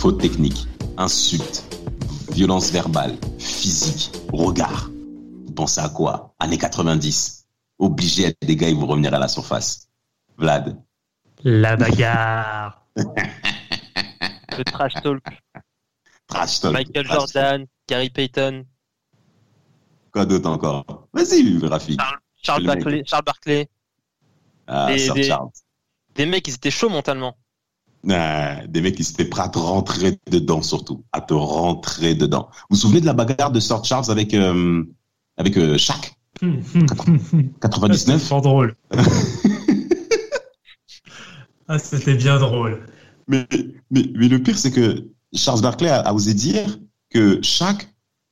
Faute technique, insulte, violence verbale, physique, regard, vous pensez à quoi? Années 90. Obligé, les gars, ils vont revenir à la surface. Vlad. La bagarre. Le trash talk. Trash talk. Michael trash Jordan, Gary Payton, Quoi d'autre encore? Vas-y, Rafik. Charles. Barkley, Charles Barkley. Ah, des- Sir des- Charles. Des mecs, ils étaient chauds mentalement. Ah, des mecs qui s'étaient prêts à te rentrer dedans, surtout. À te rentrer dedans. Vous vous souvenez de la bagarre de Sir Charles avec, euh, avec euh, Shaq? 99 C'est fort drôle. ah, c'était bien drôle. Mais, mais, mais le pire, c'est que Charles Barkley a, a osé dire que Shaq,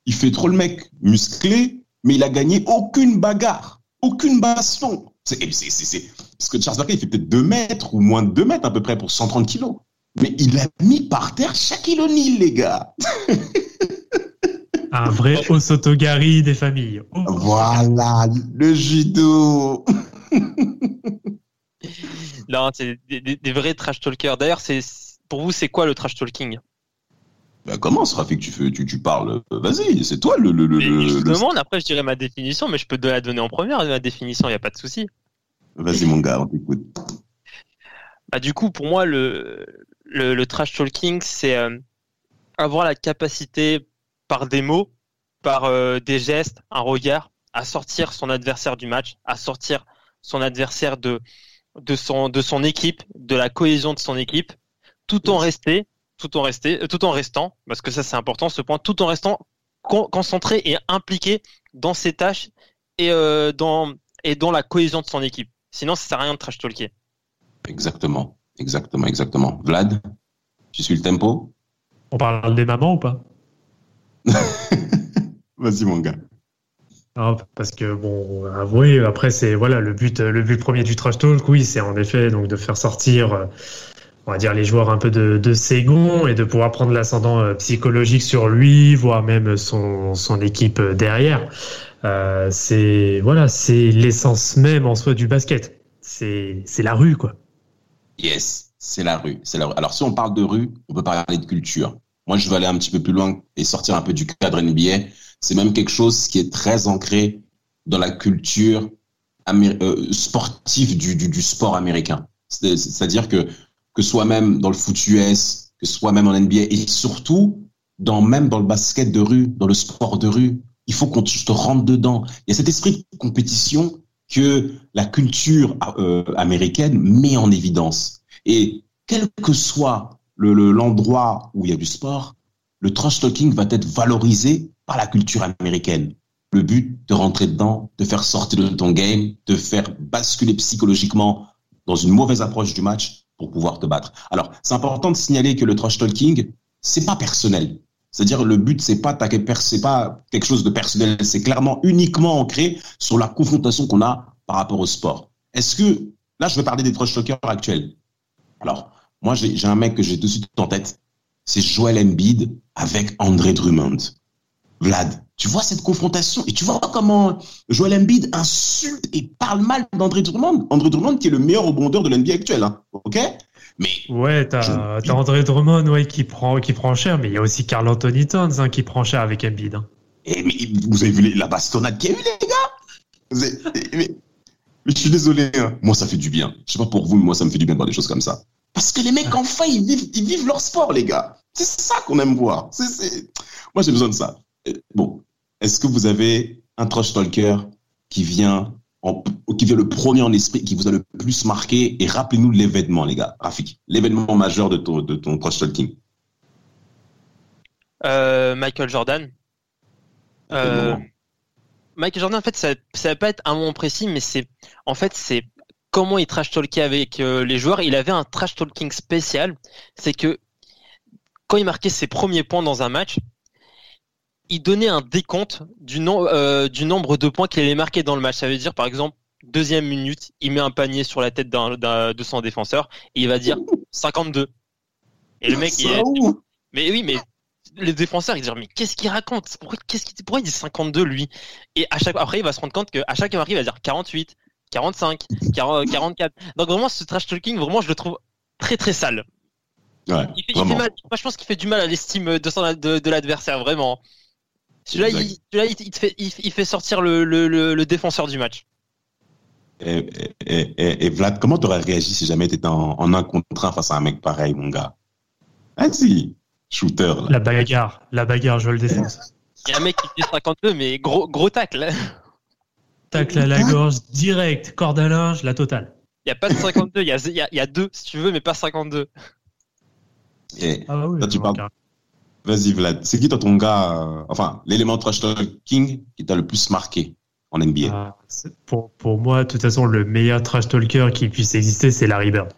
il fait trop le mec musclé, mais il a gagné aucune bagarre, aucune baston. C'est, c'est, c'est, c'est- Parce que Charles Barkley, il fait peut-être 2 mètres ou moins de 2 mètres à peu près pour 130 kilos. Mais il a mis par terre Shaquille O'Neal, les gars. Un vrai Osotogari des familles. Oh. Voilà, le judo. Non, c'est des, des- des vrais trash talkers. D'ailleurs, c'est pour vous, c'est quoi le trash talking? Ben, comment, Rafik, tu, fais, tu, tu parles Vas-y, c'est toi le... le, le, Je le- demande, après, je dirais ma définition, mais je peux te la donner en première, ma définition, il n'y a pas de souci. Vas-y, mon gars, on t'écoute. Bah, du coup, pour moi, le, le, le trash talking, c'est euh, avoir la capacité, par des mots, par euh, des gestes, un regard, à sortir son adversaire du match, à sortir son adversaire de, de, son, de son équipe, de la cohésion de son équipe, tout en resté, tout en resté, euh, tout en restant, parce que ça c'est important ce point, tout en restant con- concentré et impliqué dans ses tâches et euh, dans et dans la cohésion de son équipe. Sinon, ça sert à rien de trash talker. Exactement, exactement, exactement. Vlad, tu suis le tempo? On parle des mamans ou pas? Vas-y, mon gars. Non, parce que bon, avouez, après c'est voilà le but, le but premier du trash talk, oui, c'est en effet donc de faire sortir, euh, on va dire les joueurs un peu de, de ses gonds et de pouvoir prendre l'ascendant euh, psychologique sur lui, voire même son son équipe euh, derrière. Euh, c'est voilà, c'est l'essence même en soi du basket. C'est la rue quoi. Yes, c'est la rue, c'est la rue. Alors, si on parle de rue, on peut parler de culture. Moi, je vais aller un petit peu plus loin et sortir un peu du cadre NBA. C'est même quelque chose qui est très ancré dans la culture sportive du, du, sport américain. C'est- C'est-à-dire que que soit même dans le foot US, que soit même en NBA et surtout dans même dans le basket de rue, dans le sport de rue, il faut qu'on te rentre dedans. Il y a cet esprit de compétition que la culture euh, américaine met en évidence. Et quel que soit le- le- l'endroit où il y a du sport, le trash talking va être valorisé par la culture américaine. Le but de rentrer dedans, de faire sortir de ton game, de faire basculer psychologiquement dans une mauvaise approche du match pour pouvoir te battre. Alors, c'est important de signaler que le trash talking, c'est pas personnel. C'est-à-dire le but c'est pas pas quelque chose de personnel, c'est clairement uniquement ancré sur la confrontation qu'on a par rapport au sport. Est-ce que là je vais parler des trash talkers actuels. Alors, moi j'ai un mec que j'ai de suite en tête, c'est Joel Embiid avec André Drummond. Vlad, tu vois cette confrontation et tu vois comment Joel Embiid insulte et parle mal d'André Drummond. André Drummond qui est le meilleur rebondeur de l'NBA actuel, hein, ok? Mais Ouais, Je- t'as t'as André Drummond ouais, qui prend qui prend cher, mais il y a aussi Carl Anthony Towns hein, qui prend cher avec Embiid. hein. Et mais vous avez vu la bastonnade qu'il y a eu, les gars? Vous avez- mais, mais je suis désolé. hein. Moi, ça fait du bien. Je sais pas pour vous, mais moi, ça me fait du bien de voir des choses comme ça. Parce que les mecs, enfin, ils vivent, ils vivent leur sport, les gars. C'est ça qu'on aime voir. Moi, j'ai besoin de ça. Bon, est-ce que vous avez un trash talker qui vient, en, qui vient le premier en esprit, qui vous a le plus marqué? Et rappelez-nous l'événement, les gars. Rafik, l'événement majeur de ton, de ton trash talking. Euh, Michael Jordan. Euh, Michael Jordan, en fait, ça, ça va pas être un moment précis, mais c'est, en fait, c'est comment il trash talkait avec euh, les joueurs. Il avait un trash talking spécial. C'est que quand il marquait ses premiers points dans un match, il donnait un décompte du, euh, du nombre de points qu'il allait marquer dans le match. Ça veut dire, par exemple, deuxième minute, il met un panier sur la tête de son défenseur et il va dire 52. Et le mec, il est... mais oui, mais les défenseurs, ils disent mais qu'est-ce qu'il raconte? Pourquoi, qu'est-ce qu'il, pourquoi il dit 52 lui? Et à chaque après, il va se rendre compte qu'à chaque marque, il va dire 48, 45, 44. Donc vraiment, ce trash talking, vraiment, je le trouve très très sale. Ouais, il fait, mal. Moi, je pense qu'il fait du mal à l'estime de, de, de l'adversaire, vraiment. Celui-là, il, il, il, fait, il, fait sortir le, le, le, défenseur du match. Et, et, et, Vlad, comment tu aurais réagi si jamais tu étais en, en, un contre un face à un mec pareil, mon gars? Vas-y, shooter. Là. La bagarre, la bagarre, je le défense. Il y a un mec qui fait 52, mais gros, gros tacle. Tacle à la gorge, direct, corde à linge, la totale. Il n'y a pas de 52, il y a, y, a, y a deux si tu veux, mais pas 52. Et ah oui, tu parles. Vas-y, Vlad. C'est qui toi ton gars, euh, enfin, l'élément trash talking qui t'a le plus marqué en NBA ah, pour, pour moi, de toute façon, le meilleur trash talker qui puisse exister, c'est Larry Bird.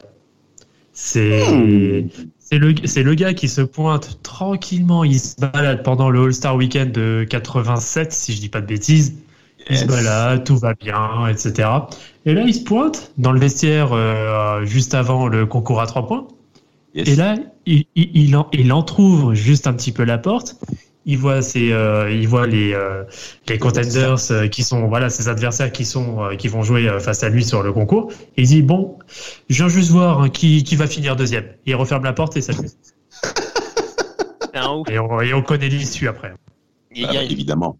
C'est hmm. c'est le, le gars qui se pointe tranquillement, il se balade pendant le All-Star Weekend de 87, si je dis pas de bêtises. Il se balade, tout va bien, etc. Et là, il se pointe dans le vestiaire euh, juste avant le concours à trois points. Et là, il, il, il, en, il entrouvre juste un petit peu la porte. Il voit ses, euh, il voit les euh, les contenders euh, qui sont voilà ses adversaires qui sont euh, qui vont jouer euh, face à lui sur le concours. Et il dit bon, je viens juste voir hein, qui qui va finir deuxième. Et il referme la porte et ça. et, on, et on connaît l'issue après. Ah, bah, évidemment,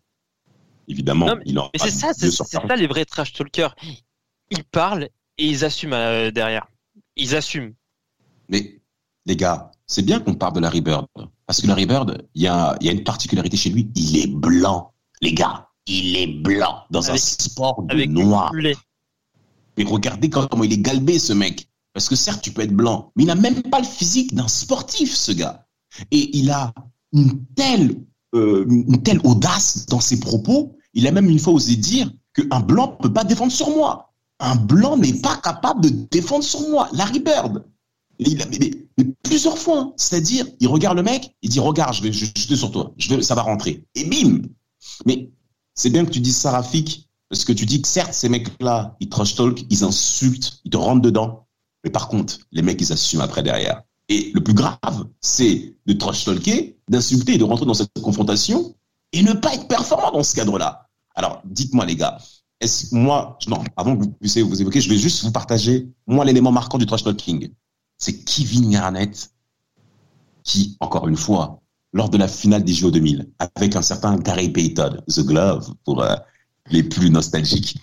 évidemment. Non, mais, il mais c'est ça, c'est ça les vrais trash talkers. Ils parlent et ils assument derrière. Ils assument. Mais les gars, c'est bien qu'on parle de Larry Bird. Parce que Larry Bird, il y a, y a une particularité chez lui, il est blanc. Les gars, il est blanc dans un sport de noir. Mais regardez comment il est galbé, ce mec. Parce que certes, tu peux être blanc, mais il n'a même pas le physique d'un sportif, ce gars. Et il a une telle, euh, une telle audace dans ses propos. Il a même une fois osé dire qu'un blanc ne peut pas défendre sur moi. Un blanc n'est pas capable de défendre sur moi. Larry Bird. Mais, plusieurs fois. Hein. C'est-à-dire, il regarde le mec, il dit Regarde, je vais jeter sur toi, ça va rentrer. Et bim Mais c'est bien que tu dises ça, Rafik, parce que tu dis que certes, ces mecs-là, ils trash talk, ils insultent, ils te rentrent dedans. Mais par contre, les mecs, ils assument après derrière. Et le plus grave, c'est de trash talker, d'insulter et de rentrer dans cette confrontation et ne pas être performant dans ce cadre-là. Alors, dites-moi, les gars, est-ce moi, avant que vous puissiez vous évoquer, je vais juste vous partager, moi, l'élément marquant du trash talking c'est Kevin Garnett qui, encore une fois, lors de la finale des JO 2000, avec un certain Gary Payton, The Glove pour euh, les plus nostalgiques,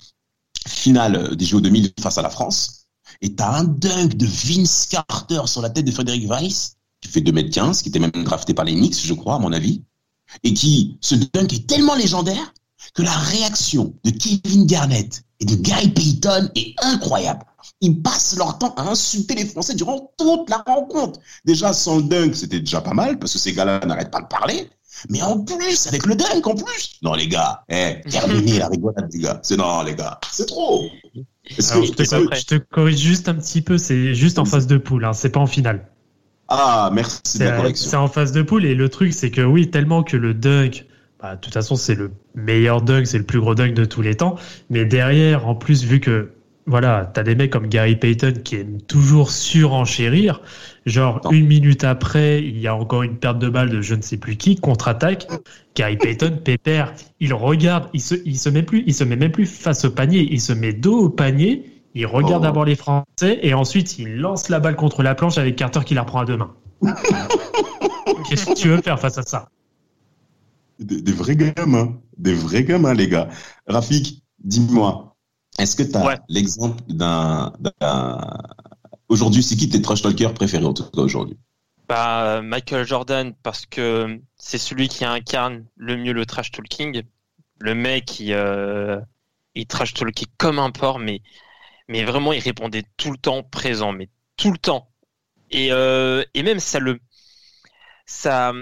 finale des JO 2000 face à la France, et t'as un dunk de Vince Carter sur la tête de Frédéric Weiss, qui fait 2m15, qui était même drafté par les Knicks, je crois, à mon avis, et qui, ce dunk est tellement légendaire que la réaction de Kevin Garnett et de Gary Payton est incroyable. Ils passent leur temps à insulter les Français durant toute la rencontre. Déjà, sans le dunk, c'était déjà pas mal, parce que ces gars-là n'arrêtent pas de parler. Mais en plus, avec le dunk, en plus. Non, les gars, eh, terminez la rigolade, les gars. C'est non, les gars, c'est trop. je, te, corrige juste un petit peu, c'est juste en phase de poule, hein, c'est pas en finale. Ah, merci de la correction. C'est en phase de poule, et le truc, c'est que oui, tellement que le dunk, bah, de toute façon, c'est le meilleur dunk, c'est le plus gros dunk de tous les temps. Mais derrière, en plus, vu que voilà, t'as des mecs comme Gary Payton qui aiment toujours surenchérir. Genre, une minute après, il y a encore une perte de balle de je ne sais plus qui, contre-attaque. Gary Payton, pépère, il regarde, il se, il se met plus, il se met même plus face au panier, il se met dos au panier, il regarde oh. d'abord les Français et ensuite il lance la balle contre la planche avec Carter qui la prend à deux mains. Qu'est-ce que tu veux faire face à ça? Des, vrais gamins, des vrais gamins, les gars. Rafik, dis-moi, est-ce que tu as l'exemple d'un. Aujourd'hui, c'est qui tes trash talkers préférés en tout cas aujourd'hui? Bah, Michael Jordan, parce que c'est celui qui incarne le mieux le trash talking. Le mec, il, euh, il trash talkait comme un porc, mais, mais vraiment, il répondait tout le temps présent, mais tout le temps. Et, euh, et même, ça le. Ça,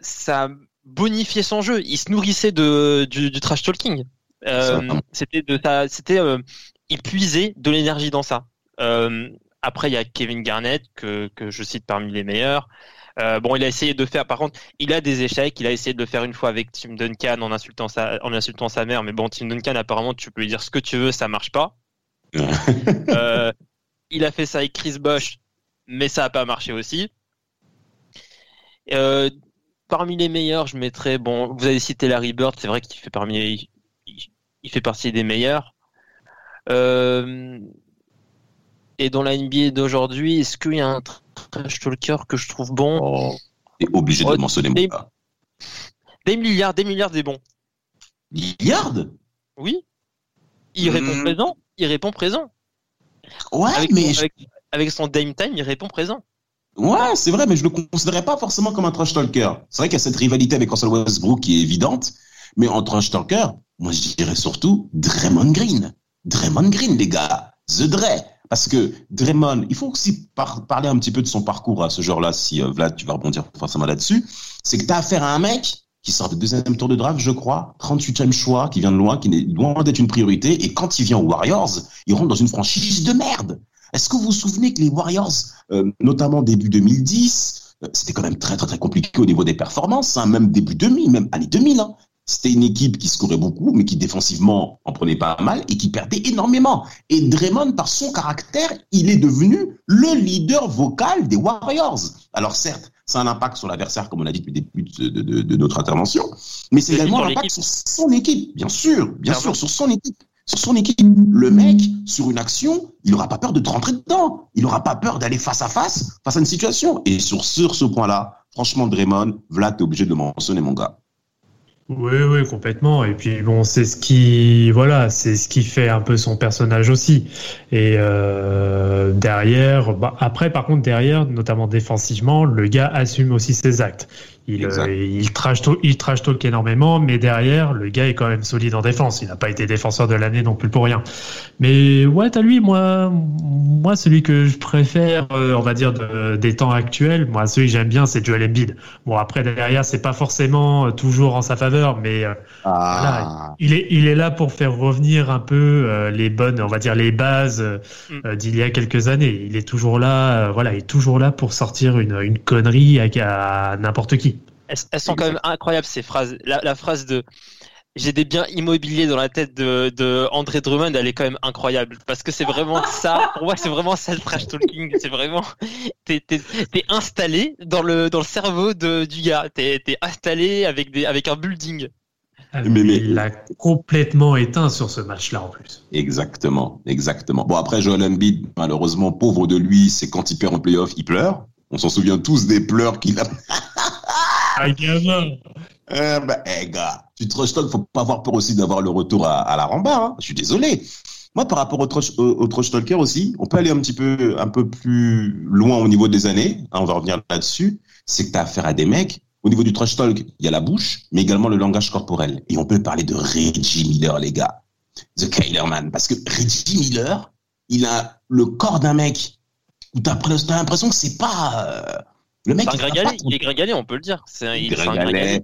ça bonifiait son jeu. Il se nourrissait de, du, du trash talking c'était de ça, c'était il puisait de l'énergie dans ça. après, il y a Kevin Garnett que, que je cite parmi les meilleurs. Euh, bon, il a essayé de faire, par contre, il a des échecs. Il a essayé de le faire une fois avec Tim Duncan en insultant sa, en insultant sa mère. Mais bon, Tim Duncan, apparemment, tu peux lui dire ce que tu veux, ça marche pas. euh, il a fait ça avec Chris Bosch, mais ça a pas marché aussi. Euh, parmi les meilleurs, je mettrais, bon, vous avez cité Larry Bird, c'est vrai qu'il fait parmi, il, fait partie des meilleurs. Euh, et dans la NBA d'aujourd'hui, est-ce qu'il y a un trash talker que je trouve bon? Oh, T'es obligé de mentionner des, des milliards, des milliards, des bons. Milliards? Oui. Il répond hmm. présent. Il répond présent. Ouais, avec mais son, avec, son Dame Time, il répond présent. Ouais, c'est vrai, mais je le considérais pas forcément comme un trash talker. C'est vrai qu'il y a cette rivalité avec Russell Westbrook qui est évidente, mais en trash talker, moi je dirais surtout Draymond Green. Draymond Green, les gars. The Dre. Parce que Draymond, il faut aussi parler un petit peu de son parcours à ce genre-là, si euh, Vlad, tu vas rebondir forcément là-dessus. C'est que tu as affaire à un mec qui sort de deuxième tour de draft, je crois, 38e choix, qui vient de loin, qui est loin d'être une priorité, et quand il vient aux Warriors, il rentre dans une franchise de merde. Est-ce que vous vous souvenez que les Warriors, euh, notamment début 2010, euh, c'était quand même très très très compliqué au niveau des performances, hein, même début 2000, même année 2000. Hein. C'était une équipe qui scorait beaucoup, mais qui défensivement en prenait pas mal et qui perdait énormément. Et Draymond, par son caractère, il est devenu le leader vocal des Warriors. Alors certes, ça a un impact sur l'adversaire, comme on a dit depuis le début de, notre intervention, mais c'est également un impact sur son équipe, bien sûr, bien sûr, sur son équipe. Sur son équipe, le mec, sur une action, il n'aura pas peur de te rentrer dedans. Il n'aura pas peur d'aller face à face, face à une situation. Et sur, sur ce point-là, franchement, Draymond, Vlad, t'es obligé de le mentionner, mon gars. Oui, oui, complètement. Et puis bon, c'est ce qui, voilà, c'est ce qui fait un peu son personnage aussi. Et euh, derrière, bah, après, par contre, derrière, notamment défensivement, le gars assume aussi ses actes. Il, euh, il, trash talk, il trash talk énormément, mais derrière, le gars est quand même solide en défense. Il n'a pas été défenseur de l'année non plus pour rien. Mais ouais, t'as lui, moi, moi, celui que je préfère, euh, on va dire, des temps actuels, moi, celui que j'aime bien, c'est Joel Embiid. Bon, après, derrière, c'est pas forcément euh, toujours en sa faveur, mais ah. il, est, il est là pour faire revenir un peu les bonnes, on va dire, les bases mm. d'il y a quelques années. Il est toujours là, voilà, il est toujours là pour sortir une, une connerie à n'importe qui. Elles, sont quand même incroyables ces phrases. La, phrase de j'ai des biens immobiliers dans la tête de, André Drummond, elle est quand même incroyable parce que c'est vraiment ça. Pour moi, c'est vraiment ça le trash talking. C'est vraiment t'es es, installé dans le dans le cerveau de, du gars. T'es es installé avec des avec un building. Ah, mais, il l'a complètement éteint sur ce match-là en plus. Exactement, exactement. Bon après Joel Embiid, malheureusement pauvre de lui, c'est quand il perd en playoff, il pleure. On s'en souvient tous des pleurs qu'il a. ah. Euh, bah, eh, gars, tu te il faut pas avoir peur aussi d'avoir le retour à, la rambarde. Hein. Je suis désolé. Moi, par rapport au Trush, au, Talker aussi, on peut aller un petit peu, un peu plus loin au niveau des années. Hein, on va revenir là-dessus. C'est que tu as affaire à des mecs. Au niveau du trash talk, il y a la bouche, mais également le langage corporel. Et on peut parler de Reggie Miller, les gars. The Kyler Man. Parce que Reggie Miller, il a le corps d'un mec où t'as l'impression que c'est pas euh, le mec. il est grégalé, on peut le dire. C'est un, il grégalé.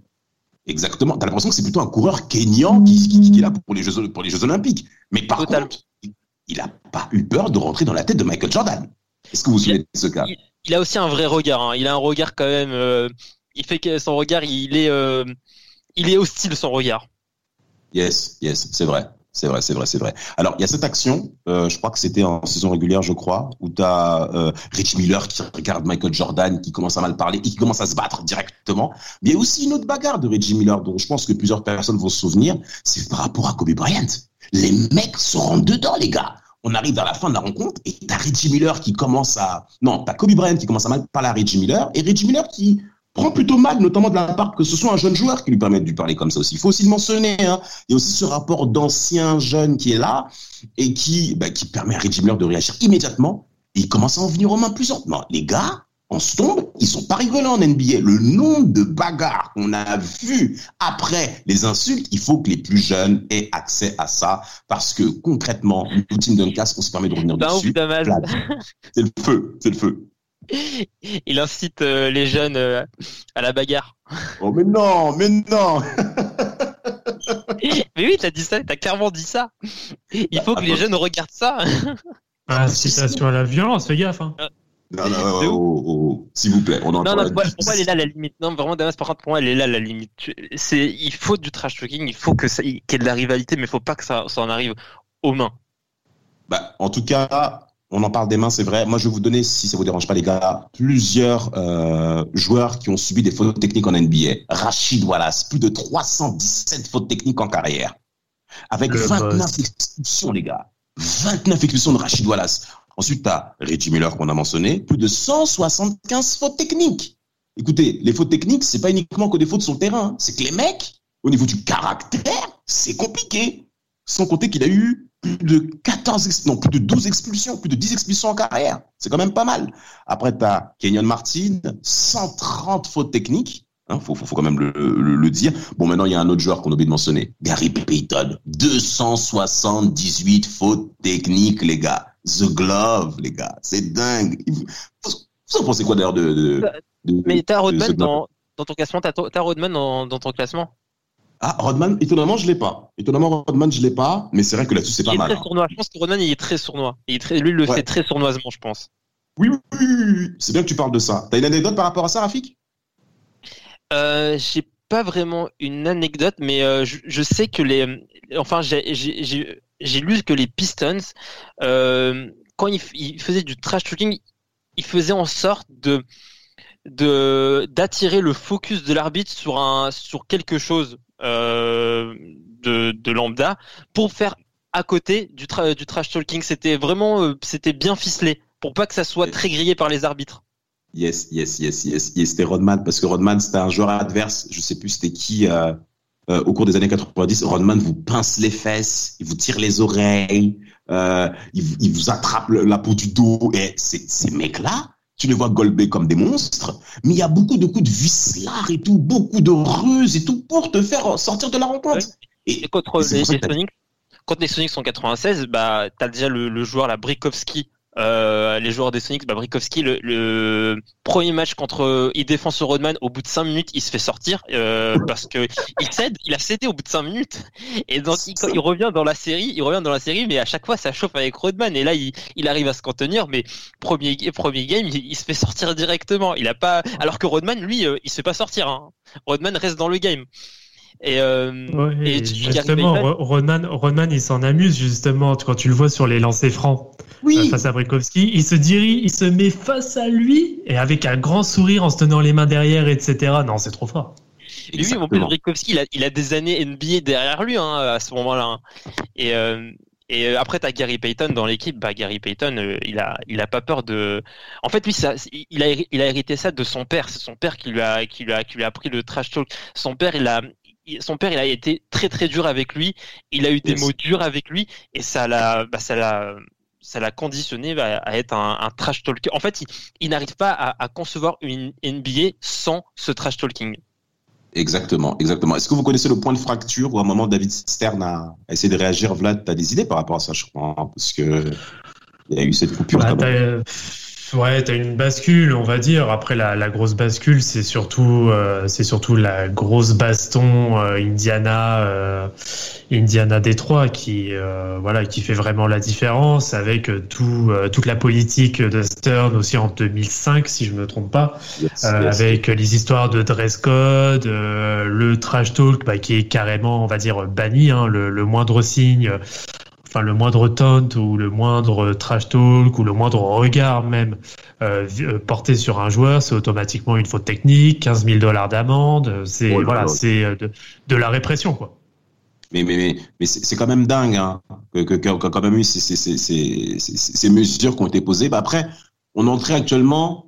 Exactement. T'as l'impression que c'est plutôt un coureur kényan qui, qui, est là pour les Jeux, pour les Jeux Olympiques. Mais par contre, il n'a pas eu peur de rentrer dans la tête de Michael Jordan. Est-ce que vous vous souvenez de ce cas? il, a aussi un vrai regard. Hein. Il a un regard quand même. Euh, il fait que son regard, il est, euh, il est hostile son regard. Yes, yes, c'est vrai. C'est vrai, c'est vrai, c'est vrai. Alors, il y a cette action, euh, je crois que c'était en saison régulière, je crois, où tu as euh, Miller qui regarde Michael Jordan, qui commence à mal parler et qui commence à se battre directement. Mais il y a aussi une autre bagarre de Reggie Miller dont je pense que plusieurs personnes vont se souvenir, c'est par rapport à Kobe Bryant. Les mecs se rendent dedans, les gars. On arrive à la fin de la rencontre et t'as Reggie Miller qui commence à... Non, t'as Kobe Bryant qui commence à mal parler à Reggie Miller et Reggie Miller qui prend plutôt mal, notamment de la part que ce soit un jeune joueur qui lui permette de lui parler comme ça aussi. Il faut aussi le mentionner. Hein. Il y a aussi ce rapport d'ancien jeune qui est là et qui, bah, qui permet à Reggie Miller de réagir immédiatement. Et il commence à en venir aux mains plus Non, les gars, en se tombe, ils sont pas rigolants en NBA. Le nombre de bagarres qu'on a vu après les insultes, il faut que les plus jeunes aient accès à ça parce que concrètement, nous, team Dunkas, on se permet de revenir dessus. C'est le feu, c'est le feu. Il incite euh, les jeunes euh, à la bagarre. Oh mais non, mais non Mais oui, t'as dit ça, t'as clairement dit ça. Il faut que les jeunes regardent ça. Ah, citation à la violence, fais gaffe. Hein. Non, non, oh, oh, oh, s'il vous plaît, on en Non, non, pour, moi, elle est là la limite. Non, vraiment, Damas, par contre, pour moi, elle est là la limite. C'est, il faut du trash talking, il faut que ça, qu'il y ait de la rivalité, mais il faut pas que ça, ça en arrive aux mains. Bah, en tout cas, on en parle des mains, c'est vrai. Moi, je vais vous donner, si ça vous dérange pas, les gars, plusieurs euh, joueurs qui ont subi des fautes techniques en NBA. Rachid Wallace, plus de 317 fautes techniques en carrière, avec 29 expulsions, les gars. 29 expulsions de Rachid Wallace. Ensuite, tu as Reggie Miller qu'on a mentionné, plus de 175 fautes techniques. Écoutez, les fautes techniques, c'est pas uniquement que des fautes sur le terrain, c'est que les mecs, au niveau du caractère, c'est compliqué. Sans compter qu'il a eu plus de 14, non, plus de 12 expulsions, plus de 10 expulsions en carrière. C'est quand même pas mal. Après, tu as Kenyon Martin, 130 fautes techniques. Il hein, faut, faut, quand même le, le, dire. Bon, maintenant, il y a un autre joueur qu'on oublie de mentionner. Gary Payton. 278 fautes techniques, les gars. The Glove, les gars. C'est dingue. Vous en pensez quoi d'ailleurs de, de, Mais t'as Rodman dans, dans, ton classement T'as Rodman dans, dans ton classement? Ah, Rodman, étonnamment, je l'ai pas. Étonnamment, Rodman, je l'ai pas, mais c'est vrai que là-dessus, c'est pas il mal. Est très hein. sournois. Je pense que Rodman, il est très sournois. Il est très, lui, il le fait très sournoisement, je pense. Oui, oui, oui, c'est bien que tu parles de ça. T'as une anecdote par rapport à ça, Rafik? Euh, J'ai pas vraiment une anecdote, mais euh, je, sais que les. Enfin, j'ai lu que les Pistons, euh, quand ils, faisaient du trash talking, ils faisaient en sorte de d'attirer le focus de l'arbitre sur un sur quelque chose euh, de, lambda pour faire à côté du, du trash talking. C'était vraiment euh, c'était bien ficelé pour pas que ça soit très grillé par les arbitres. Yes, yes, yes, yes, yes. C'était Rodman parce que Rodman c'était un joueur adverse. Je sais plus c'était qui euh, au cours des années 90. Rodman vous pince les fesses, il vous tire les oreilles, il, il, vous attrape la peau du dos. Et ces mecs-là, tu les vois golber comme des monstres, mais il y a beaucoup de coups de vislards et tout, beaucoup de ruses et tout pour te faire sortir de la rencontre. Et, contre, les, Sonics, contre les Sonics en 96, bah, t'as déjà le, le joueur, la Brikowski, euh, les joueurs des Sonics, bah, Brikowski, le, le, premier match contre, il défend ce Rodman, au bout de 5 minutes, il se fait sortir euh, parce que il cède, il a cédé au bout de 5 minutes. Et donc il, il, revient dans la série, il revient dans la série, mais à chaque fois ça chauffe avec Rodman. Et là, il, il arrive à se contenir, mais premier premier game, il, se fait sortir directement. Il a pas, alors que Rodman, lui, euh, il se fait pas sortir. Hein. Rodman reste dans le game. Et, euh, et justement, Rodman, Rodman, il s'en amuse justement quand tu le vois sur les lancers francs oui. Euh, face à Brikowski. Il se dirige, il se met face à lui et avec un grand sourire en se tenant les mains derrière, etc. Non, c'est trop fort. Et oui, en plus, Brikowski, il a, il a, des années NBA derrière lui hein, à ce moment-là. Hein. Et, euh, et après, tu as Gary Payton dans l'équipe. Bah, Gary Payton, euh, il a, il a pas peur de. En fait, lui, ça, il a, il a hérité ça de son père. C'est son père qui lui a, qui lui a, qui lui a appris le trash talk. Son père, il a, son père, il a été très très dur avec lui. Il a eu des mots durs avec lui, et ça l'a, bah, ça l'a, ça l'a conditionné à, être un, trash talker. En fait, il, n'arrive pas à, concevoir une NBA sans ce trash talking. Exactement, exactement. Est-ce que vous connaissez le point de fracture où à un moment David Stern a, essayé de réagir? Vlad, tu as des idées par rapport à ça, je crois, hein, parce que il y a eu cette coupure. Bah, Ouais, t'as une bascule, on va dire. Après la, la grosse bascule, c'est surtout, euh, c'est surtout la grosse baston euh, Indiana, euh, Indiana Détroit qui, euh, voilà, qui fait vraiment la différence avec tout, toute la politique de Stern aussi en 2005, si je me trompe pas, avec les histoires de dress code, le trash talk, bah, qui est carrément, on va dire, banni. Hein, le, le moindre signe enfin le moindre taunt ou le moindre trash talk ou le moindre regard même euh, euh, porté sur un joueur, c'est automatiquement une faute technique, 15 000 dollars d'amende, c'est oh voilà, c'est euh, de, la répression quoi. Mais mais mais, mais c'est quand même dingue hein, que, que, que, quand même eu ces, ces, ces, ces, mesures qui ont été posées. Bah après, on entrait actuellement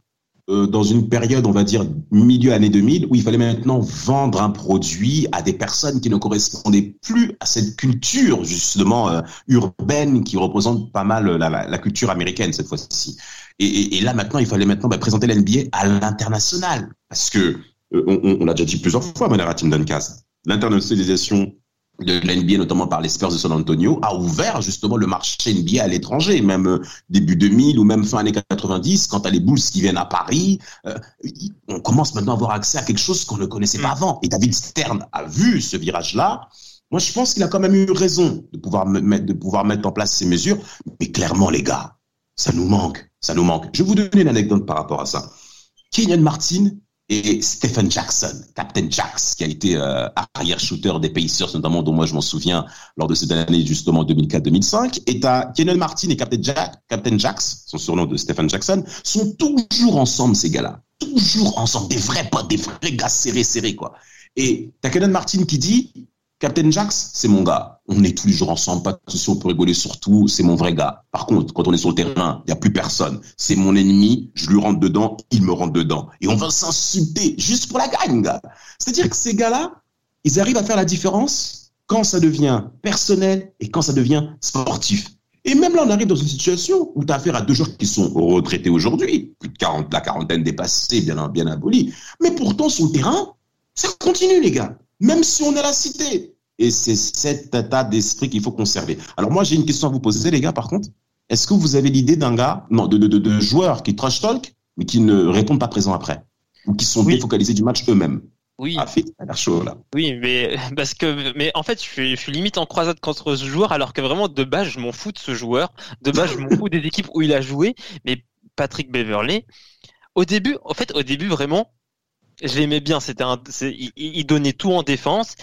euh, dans une période, on va dire, milieu année 2000, où il fallait maintenant vendre un produit à des personnes qui ne correspondaient plus à cette culture, justement, euh, urbaine, qui représente pas mal la, culture américaine, cette fois-ci. Et, là, maintenant, il fallait maintenant bah, présenter l'NBA à l'international. Parce que, euh, on, l'a déjà dit plusieurs fois, Manera Team Duncast, l'internationalisation de l'NBA, notamment par les Spurs de San Antonio, a ouvert justement le marché NBA à l'étranger, même euh, début 2000 ou même fin années 90, quand t'as les Bulls qui viennent à Paris, euh, on commence maintenant à avoir accès à quelque chose qu'on ne connaissait pas mm. avant. Et David Stern a vu ce virage-là, Moi, je pense qu'il a quand même eu raison de pouvoir, mettre, de pouvoir mettre en place ces mesures. Mais clairement, les gars, ça nous manque. Ça nous manque. Je vais vous donner une anecdote par rapport à ça. Kenyon Martin et Stephen Jackson, Captain Jax, qui a été euh, arrière shooter des Pacers, notamment dont moi je m'en souviens lors de cette année justement 2004-2005. Et t'as Kenyon Martin et Captain, Jack, Captain Jax, son surnom de Stephen Jackson, sont toujours ensemble ces gars-là, toujours ensemble, des vrais potes, des vrais gars serrés serrés quoi. Et t'as Kenyon Martin qui dit Captain Jax, c'est mon gars. On est tous les jours ensemble, pas de souci, on peut rigoler surtout, c'est mon vrai gars. Par contre, quand on est sur le terrain, il n'y a plus personne. C'est mon ennemi, je lui rentre dedans, il me rentre dedans. Et on va s'insulter juste pour la gagne, gars. C'est-à-dire que ces gars-là, ils arrivent à faire la différence quand ça devient personnel et quand ça devient sportif. Et même là, on arrive dans une situation où tu as affaire à deux joueurs qui sont retraités aujourd'hui, plus de 40, la quarantaine dépassée, bien, bien abolie. Mais pourtant, sur le terrain, ça continue, les gars même si on est la cité. Et c'est cet état d'esprit qu'il faut conserver. Alors moi, j'ai une question à vous poser, les gars, par contre. Est-ce que vous avez l'idée d'un gars, non, de, de, de, joueurs qui trash talk, mais qui ne répondent pas présent après, ou qui sont défocalisés du match eux-mêmes? Oui. Ah, fit, a l'air chaud là. Oui, mais parce que, mais en fait, je suis, je suis limite en croisade contre ce joueur, alors que vraiment de base, je m'en fous de ce joueur. De base, je m'en fous des équipes où il a joué. Mais Patrick Beverley, au début, en fait, au début, vraiment, je l'aimais bien. C'était un, il, il, donnait tout en défense.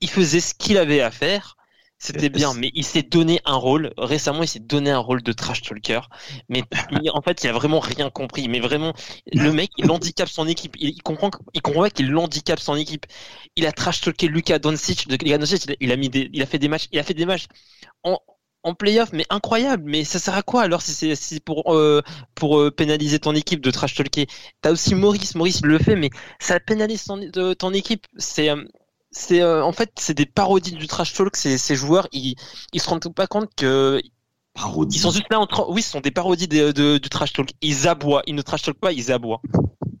Il faisait ce qu'il avait à faire. C'était bien, mais il s'est donné un rôle. Récemment, il s'est donné un rôle de trash talker. Mais en fait, il a vraiment rien compris. Mais vraiment, le mec, il handicape son équipe. Il, comprend, il comprend qu'il handicape son équipe. Il a trash talké Luka Doncic. il a mis des, il a fait des matchs, il a fait des matchs en, en playoff, mais incroyable. Mais ça sert à quoi alors si c'est si pour euh, pour euh, pénaliser ton équipe de trash talker? T'as aussi Maurice, Maurice le fait, mais ça pénalise ton, de, ton équipe. C'est euh, c'est en fait c'est des parodies du trash talk. Ces, ces joueurs, ils ils se rendent pas compte que Ils sont juste là en oui, ce sont des parodies de, du trash talk. Ils aboient, ils ne trash talk pas, ils aboient.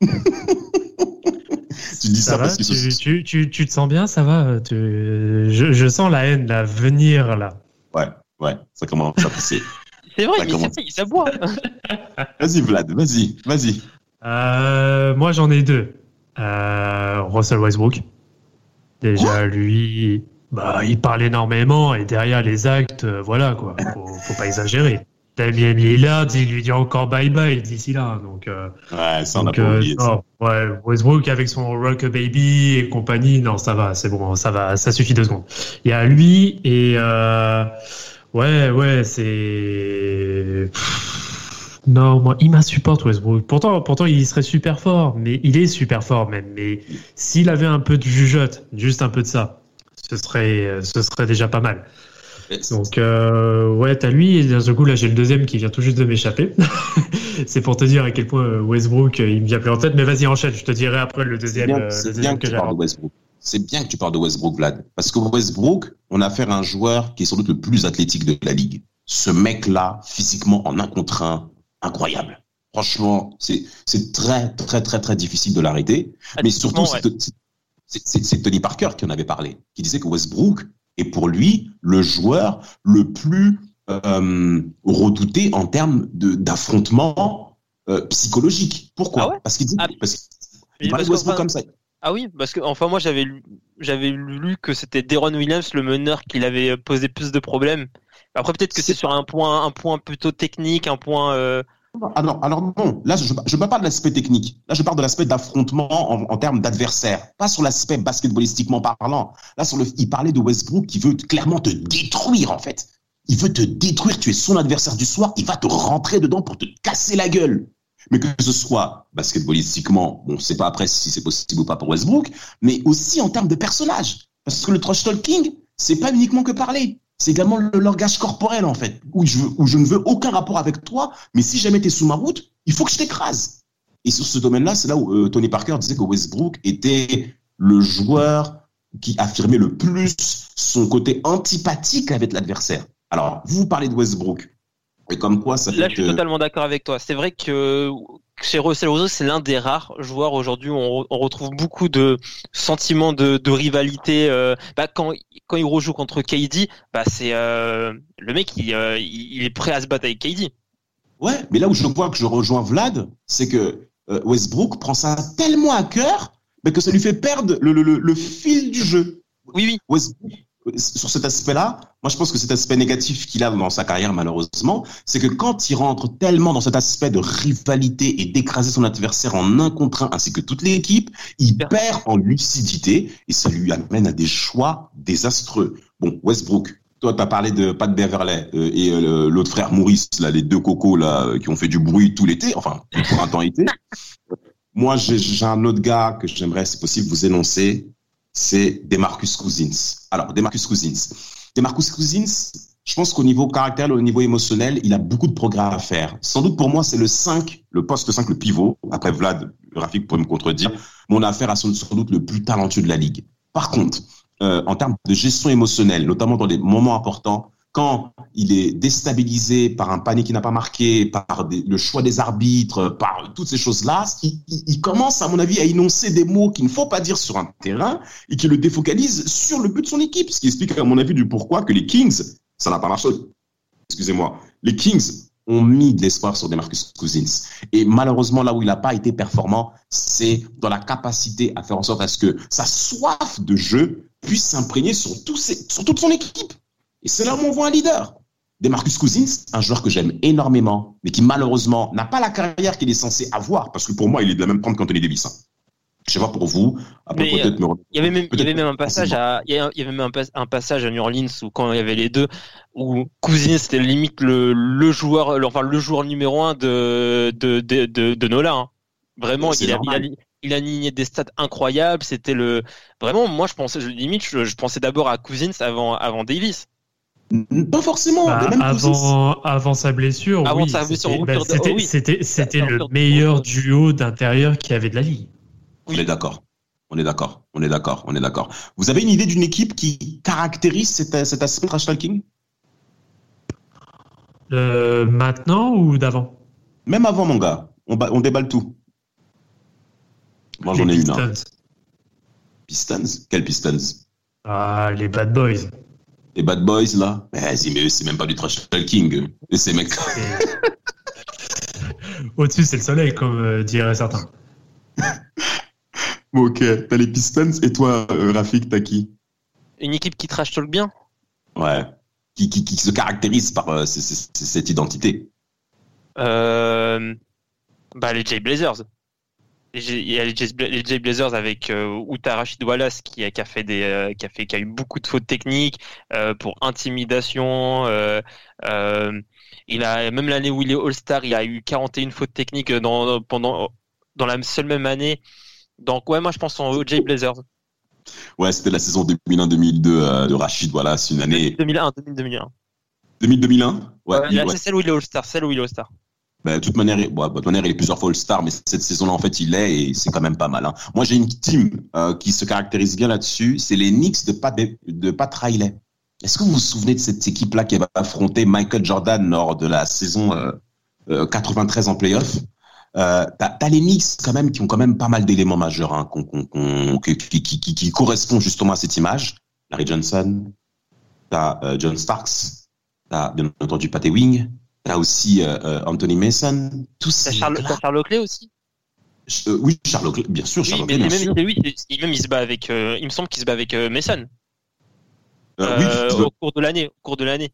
tu dis ça, parce que tu, tu, tu, te sens bien, ça va je, je sens la haine là venir là. Ouais. Ouais, ça commence à pousser. C'est vrai, mais commence... ça boit. vas-y, Vlad, vas-y, vas-y. Euh, moi, j'en ai deux. Euh, Russell Westbrook. Déjà, lui, bah, il parle énormément et derrière les actes, euh, voilà, quoi. Faut, faut pas exagérer. Damien Lillard, il lui dit encore bye bye d'ici là. Donc, euh, ouais, ça, on a pas euh, oublié, ça. ouais, Westbrook avec son Rock Baby et compagnie, non, ça va, c'est bon, ça va, ça suffit deux secondes. Il y a lui et, euh, Ouais, ouais, c'est. Non, moi, il m'insupporte Westbrook. Pourtant, pourtant, il serait super fort, mais il est super fort même. Mais s'il avait un peu de jugeote, juste un peu de ça, ce serait, ce serait déjà pas mal. Donc, euh, ouais, t'as lui, et d'un coup, là, j'ai le deuxième qui vient tout juste de m'échapper. c'est pour te dire à quel point Westbrook, il me vient plus en tête. Mais vas-y, enchaîne, je te dirai après le deuxième, bien, euh, le deuxième que, que Westbrook c'est bien que tu parles de Westbrook, Vlad. Parce que Westbrook, on a affaire à un joueur qui est sans doute le plus athlétique de la ligue. Ce mec-là, physiquement, en un contre un, incroyable. Franchement, c'est, très, très, très, très difficile de l'arrêter. Mais surtout, c'est, Tony Parker qui en avait parlé, qui disait que Westbrook est pour lui le joueur le plus euh, redouté en termes d'affrontement euh, psychologique. Pourquoi? Ah Parce qu'il dit, ah, parce qu'il parlait de Westbrook comme ça. Ah oui, parce que enfin moi j'avais lu, j'avais lu que c'était Deron Williams le meneur qui avait posé plus de problèmes. Après peut-être que c'est sur un point un point plutôt technique, un point euh... Ah non, alors non, là je ne parle pas de l'aspect technique. Là je parle de l'aspect d'affrontement en, en, termes d'adversaire, pas sur l'aspect basketballistiquement parlant. Là sur le il parlait de Westbrook qui veut clairement te détruire en fait. Il veut te détruire, tu es son adversaire du soir, il va te rentrer dedans pour te casser la gueule mais que ce soit basketballistiquement, on ne sait pas après si c'est possible ou pas pour Westbrook, mais aussi en termes de personnage. Parce que le trash talking, c'est pas uniquement que parler. C'est également le langage corporel, en fait, où je, où je ne veux aucun rapport avec toi, mais si jamais tu es sous ma route, il faut que je t'écrase. Et sur ce domaine-là, c'est là où euh, Tony Parker disait que Westbrook était le joueur qui affirmait le plus son côté antipathique avec l'adversaire. Alors, vous parlez de Westbrook. Et comme quoi, ça Là, je suis totalement d'accord avec toi. C'est vrai que chez Russell Westbrook, c'est l'un des rares joueurs aujourd'hui où on, retrouve beaucoup de sentiments de, rivalité. Euh, bah, quand, quand il rejoue contre KD, bah, c'est euh, le mec, euh, il, il, est prêt à se battre avec KD. Ouais, mais là où je vois que je rejoins Vlad, c'est que Westbrook prend ça tellement à cœur mais que ça lui fait perdre le, le, le, fil du jeu. Oui, oui. Westbrook, sur cet aspect-là, moi je pense que cet aspect négatif qu'il a dans sa carrière malheureusement, c'est que quand il rentre tellement dans cet aspect de rivalité et d'écraser son adversaire en un contre un ainsi que toute l'équipe, il perd en lucidité et ça lui amène à des choix désastreux. Bon, Westbrook, toi, tu as parlé de Pat Beverley euh, et euh, l'autre frère Maurice, là, les deux cocos là, qui ont fait du bruit tout l'été, enfin, tout printemps-été. Moi, j'ai un autre gars que j'aimerais, si possible, vous énoncer c'est Demarcus Cousins. Alors, Demarcus Cousins. Demarcus Cousins, je pense qu'au niveau caractère, au niveau émotionnel, il a beaucoup de progrès à faire. Sans doute pour moi, c'est le 5, le poste 5, le pivot. Après Vlad, Rafik pourrait me contredire. Mon affaire a sans doute le plus talentueux de la ligue. Par contre, euh, en termes de gestion émotionnelle, notamment dans des moments importants, quand il est déstabilisé par un panier qui n'a pas marqué, par le choix des arbitres, par toutes ces choses-là, il, commence, à mon avis, à énoncer des mots qu'il ne faut pas dire sur un terrain et qui le défocalise sur le but de son équipe, ce qui explique, à mon avis, du pourquoi que les Kings, ça n'a pas marché. Excusez-moi. Les Kings ont mis de l'espoir sur Demarcus Cousins. Et malheureusement, là où il n'a pas été performant, c'est dans la capacité à faire en sorte que sa soif de jeu puisse s'imprégner sur toute son équipe. Et c'est là où on voit un leader. Demarcus Cousins, un joueur que j'aime énormément, mais qui malheureusement n'a pas la carrière qu'il est censé avoir, parce que pour moi, il est de la même trempe qu'Anthony Davis. Hein. Je sais pas pour vous. Après, peut-être euh, Il y avait même, il y avait même un passage à, il y avait même un, passage à New Orleans où quand il y avait les deux, où Cousins c'était limite le, le joueur, enfin le joueur numéro un de de de, de, Nola. Hein. Vraiment, il a, il a, il a aligné des stats incroyables. C'était le vraiment. Moi, je pensais limite, je, je pensais d'abord à Cousins avant avant Davis. Pas forcément. Bah, avant, avant sa blessure, avant oui, c'était le meilleur duo d'intérieur qui avait de la ligue. On est d'accord. On est d'accord. On est d'accord. On est d'accord. Vous avez une idée d'une équipe qui caractérise cet, cet aspect trash talking? Euh, Maintenant ou d'avant? Même avant, mon gars. On, on déballe tout. Moi, j'en ai une. Hein. Pistons? Quels Pistons? Ah, les Bad Boys. Les Bad Boys, là Mais vas-y, mais c'est même pas du trash talking. Et ces mecs. Au-dessus, c'est le soleil, comme euh, diraient certains. bon, ok. T'as les Pistons et toi, euh, Rafik, t'as qui? Une équipe qui trash talk bien? Ouais. Qui, qui, qui se caractérise par euh, cette identité euh, bah, Les Jay Blazers il y a les Jay Blazers avec euh, Uta Rashid Wallace qui a, qui a fait des euh, qui a fait qui a eu beaucoup de fautes techniques euh, pour intimidation euh, il a même l'année où il est All-Star il a eu 41 fautes techniques dans pendant dans la seule même année. Donc ouais moi je pense aux Jay Blazers. Ouais c'était la saison 2001-2002 de Rashid Wallace une année 2001 2001 2001 ouais, ouais. c'est celle où il est All-Star celle où il est All-Star bah, de toute manière, bon, de manière, il est plusieurs fois All-Star, mais cette saison-là, en fait, il est et c'est quand même pas mal. Hein. Moi, j'ai une team euh, qui se caractérise bien là-dessus. C'est les Knicks de Pat, de Pat Riley. Est-ce que vous vous souvenez de cette équipe-là qui va affronter Michael Jordan lors de la saison euh, euh, 93 en playoff? Euh, T'as les Knicks quand même qui ont quand même pas mal d'éléments majeurs hein, qui, qui, qui, qui, correspondent justement à cette image. Larry Johnson, t'as euh, John Starks, t'as bien entendu Pat Ewing, T'as aussi euh, euh, Anthony Mason. Tous ces Charles, Charles Oakley aussi? Euh, Oui, Charles Oakley, bien sûr. Charles mais, même, même il se bat avec. il me semble qu'il se bat avec Mason. oui, au cours de l'année. Au cours de l'année.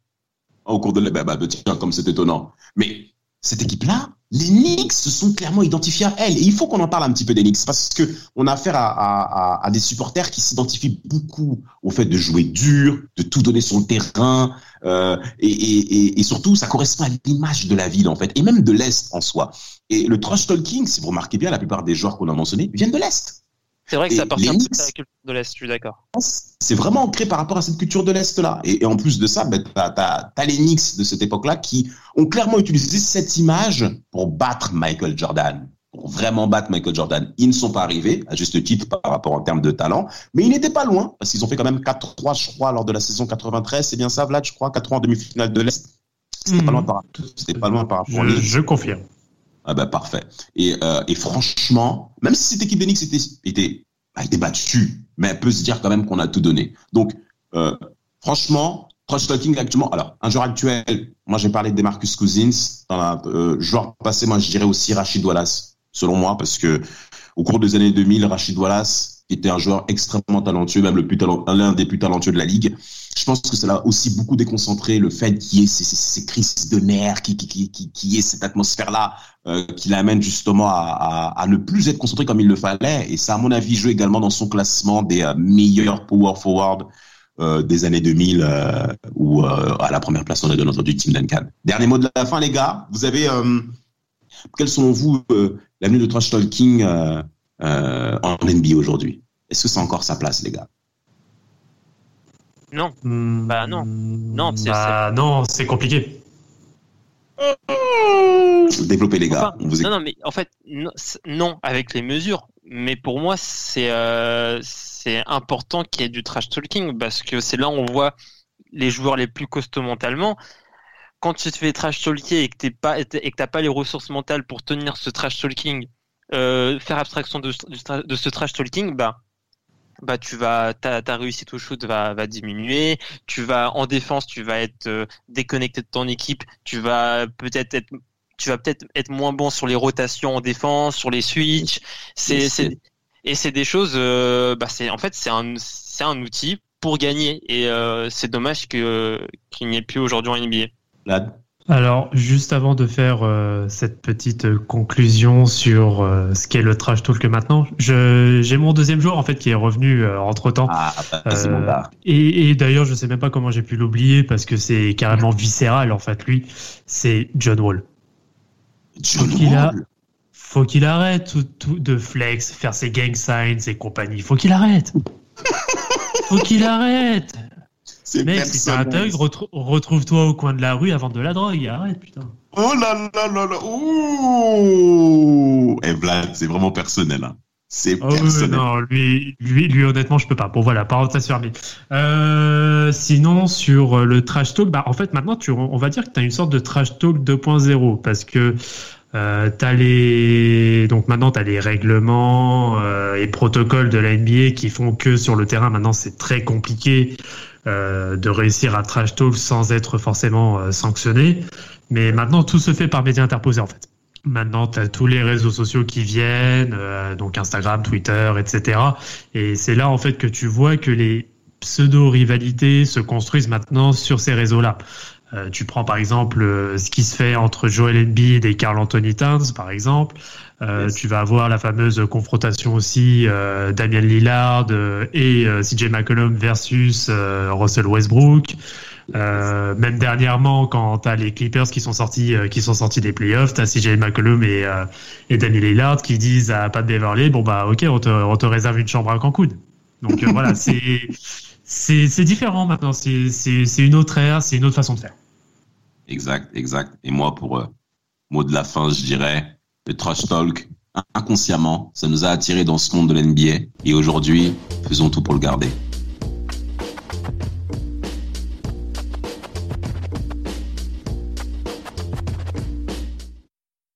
Au cours de l'année. Bah, bah, tiens, comme c'est étonnant. Mais cette équipe-là, les Knicks se sont clairement identifiés à elle. Et il faut qu'on en parle un petit peu des Knicks parce que on a affaire à, à, à des supporters qui s'identifient beaucoup au fait de jouer dur, de tout donner sur le terrain, euh, et, et, et, surtout ça correspond à l'image de la ville en fait, et même de l'est en soi. Et le trash talking, si vous remarquez bien, la plupart des joueurs qu'on a mentonnés viennent de l'est. C'est vrai que ça appartient à la culture de l'Est, je suis d'accord. C'est vraiment ancré par rapport à cette culture de l'Est-là. Et, en plus de ça, ben, tu as, les Knicks de cette époque-là qui ont clairement utilisé cette image pour battre Michael Jordan. Pour vraiment battre Michael Jordan. Ils ne sont pas arrivés, à juste titre par rapport en termes de talent, mais ils n'étaient pas loin, parce qu'ils ont fait quand même 4-3, je crois, lors de la saison 93. C'est bien ça, Vlad, je crois, 4-3 en demi-finale de l'Est. C'était pas, hmm. loin par, pas loin par rapport je, je confirme. Ah bah parfait. Et, euh, et franchement, même si cette équipe d'Enix était, était, a été battue, mais elle peut se dire quand même qu'on a tout donné. Donc, euh, franchement, trash talking actuellement. Alors, un joueur actuel, moi j'ai parlé de Marcus Cousins. Dans la euh, joueur passé, moi je dirais aussi Rachid Wallace, selon moi, parce que au cours des années 2000, Rachid Wallace, qui était un joueur extrêmement talentueux, même le plus l'un des plus talentueux de la ligue. Je pense que cela a aussi beaucoup déconcentré le fait qu'il y ait ces, crises de nerfs, qui, qui, ait cette atmosphère-là, euh, qui l'amène justement à, ne plus être concentré comme il le fallait. Et ça, à mon avis, joue également dans son classement des euh, meilleurs power forward euh, des années 2000 euh, ou euh, à la première place on est de notre du team Duncan. Dernier mot de la fin, les gars. Vous avez quels sont vous l'avenir de trash talking en NBA aujourd'hui Est-ce que c'est encore sa place, les gars? Non. Mmh, bah non. Non, c'est bah, non, c'est compliqué. Développer les gars. Enfin, non, non, mais en fait, non, non, avec les mesures. Mais pour moi, c'est euh, c'est important qu'il y ait du trash talking parce que c'est là où on voit les joueurs les plus costauds mentalement. Quand tu te fais trash talker et que t'es pas et que t'as pas les ressources mentales pour tenir ce trash talking, euh, faire abstraction de, de, de, ce trash talking, bah bah tu vas ta, ta réussite au shoot va, va diminuer. Tu vas en défense tu vas être euh, déconnecté de ton équipe. Tu vas peut-être être tu vas peut-être être moins bon sur les rotations en défense sur les switches. C'est c'est et c'est des choses euh, bah c'est en fait c'est un c'est un outil pour gagner. Et euh, c'est dommage que qu'il n'y ait plus aujourd'hui en NBA Là. Alors, juste avant de faire euh, cette petite conclusion sur euh, ce qu'est le trash talk maintenant, j'ai mon deuxième joueur en fait qui est revenu euh, entre temps. Ah, bah, c'est bon et, et d'ailleurs, je sais même pas comment j'ai pu l'oublier parce que c'est carrément viscéral en fait. Lui, c'est John Wall. John faut qu'il Wall? a- faut qu'il arrête tout, tout de flex, faire ses gang signs et compagnie. Faut qu'il arrête. faut qu'il arrête. Mec, si t'es un thug, retrou- retrouve-toi au coin de la rue à vendre de la drogue. Arrête, putain. Oh là là là là. Ouh. Et Vlad, c'est vraiment personnel. Hein. C'est Oh, oui, personnel. non, lui, lui, lui, honnêtement, je peux pas. Bon, voilà, parenthèse fermée. Euh, sinon, sur euh, le trash talk, bah, en fait, maintenant, tu, on va dire que tu as une sorte de trash talk 2.0 parce que euh, t'as les, donc maintenant, tu as les règlements euh, et protocoles de la NBA qui font que sur le terrain, maintenant, c'est très compliqué de réussir à trash talk sans être forcément euh, sanctionné. Mais maintenant, tout se fait par médias interposés, en fait. Maintenant, tu as tous les réseaux sociaux qui viennent, euh, donc Instagram, Twitter, etc. Et c'est là, en fait, que tu vois que les pseudo-rivalités se construisent maintenant sur ces réseaux-là. Euh, tu prends par exemple euh, ce qui se fait entre Joel Embiid et Carl Anthony Towns, par exemple. Euh, Yes. Tu vas avoir la fameuse confrontation aussi euh, Damien Lillard euh, et euh, CJ McCollum versus euh, Russell Westbrook. Euh, même dernièrement, quand t'as les Clippers qui sont sortis, euh, qui sont sortis des playoffs, t'as CJ McCollum et, euh, et Damien Lillard qui disent à Pat Beverley, bon bah ok, on te, on te réserve une chambre à Cancun. Donc voilà, c'est c'est c'est différent maintenant. C'est c'est c'est une autre ère, c'est une autre façon de faire. Exact, exact. Et moi, pour euh, mot de la fin, je dirais le trash talk, inconsciemment, ça nous a attirés dans ce monde de l'NBA. Et aujourd'hui, faisons tout pour le garder.